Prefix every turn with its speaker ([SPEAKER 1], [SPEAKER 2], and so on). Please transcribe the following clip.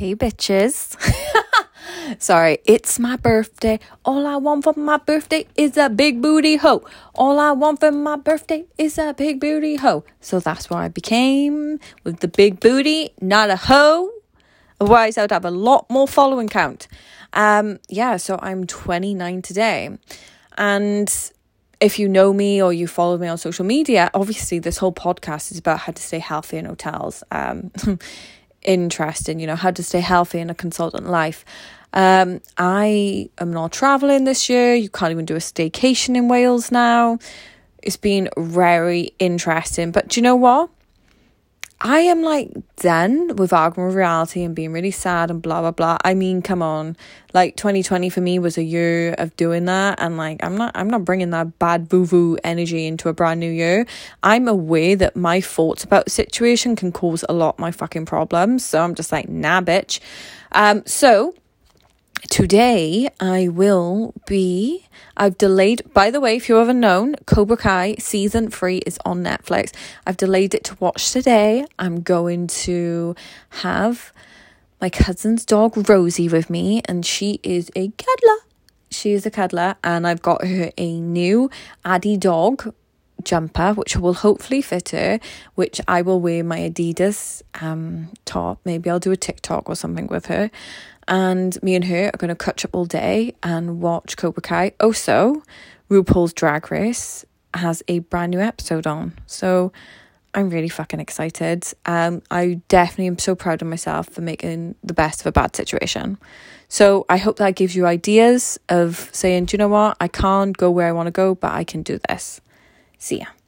[SPEAKER 1] Hey, bitches. Sorry, it's my birthday. All I want for my birthday is a big booty hoe. All I want for my birthday is a big booty hoe. So that's what I became with the big booty, not a hoe. Otherwise, I would have a lot more following count. Um, yeah, so I'm 29 today. And if you know me or you follow me on social media, obviously this whole podcast is about how to stay healthy in hotels. Um, interest in, you know, how to stay healthy in a consultant life. Um, I am not traveling this year. You can't even do a staycation in Wales now. It's been very interesting. But do you know what? I am like done with arguing reality and being really sad and blah blah blah. I mean, come on. Like 2020 for me was a year of doing that and like I'm not I'm not bringing that bad boo energy into a brand new year. I'm aware that my thoughts about the situation can cause a lot my fucking problems. So I'm just like, nah bitch. Um so today I will be. I've delayed, by the way, if you haven't known, Cobra Kai season three is on Netflix. I've delayed it to watch today. I'm going to have my cousin's dog Rosie with me, and she is a cuddler. She is a cuddler, and I've got her a new Addy dog jumper, which will hopefully fit her, which I will wear my Adidas um top. Maybe I'll do a TikTok or something with her and me and her are going to catch up all day and watch Cobra Kai. Also, RuPaul's Drag Race has a brand new episode on. So I'm really fucking excited. Um, I definitely am so proud of myself for making the best of a bad situation. So I hope that gives you ideas of saying, do you know what? I can't go where I want to go, but I can do this. See ya.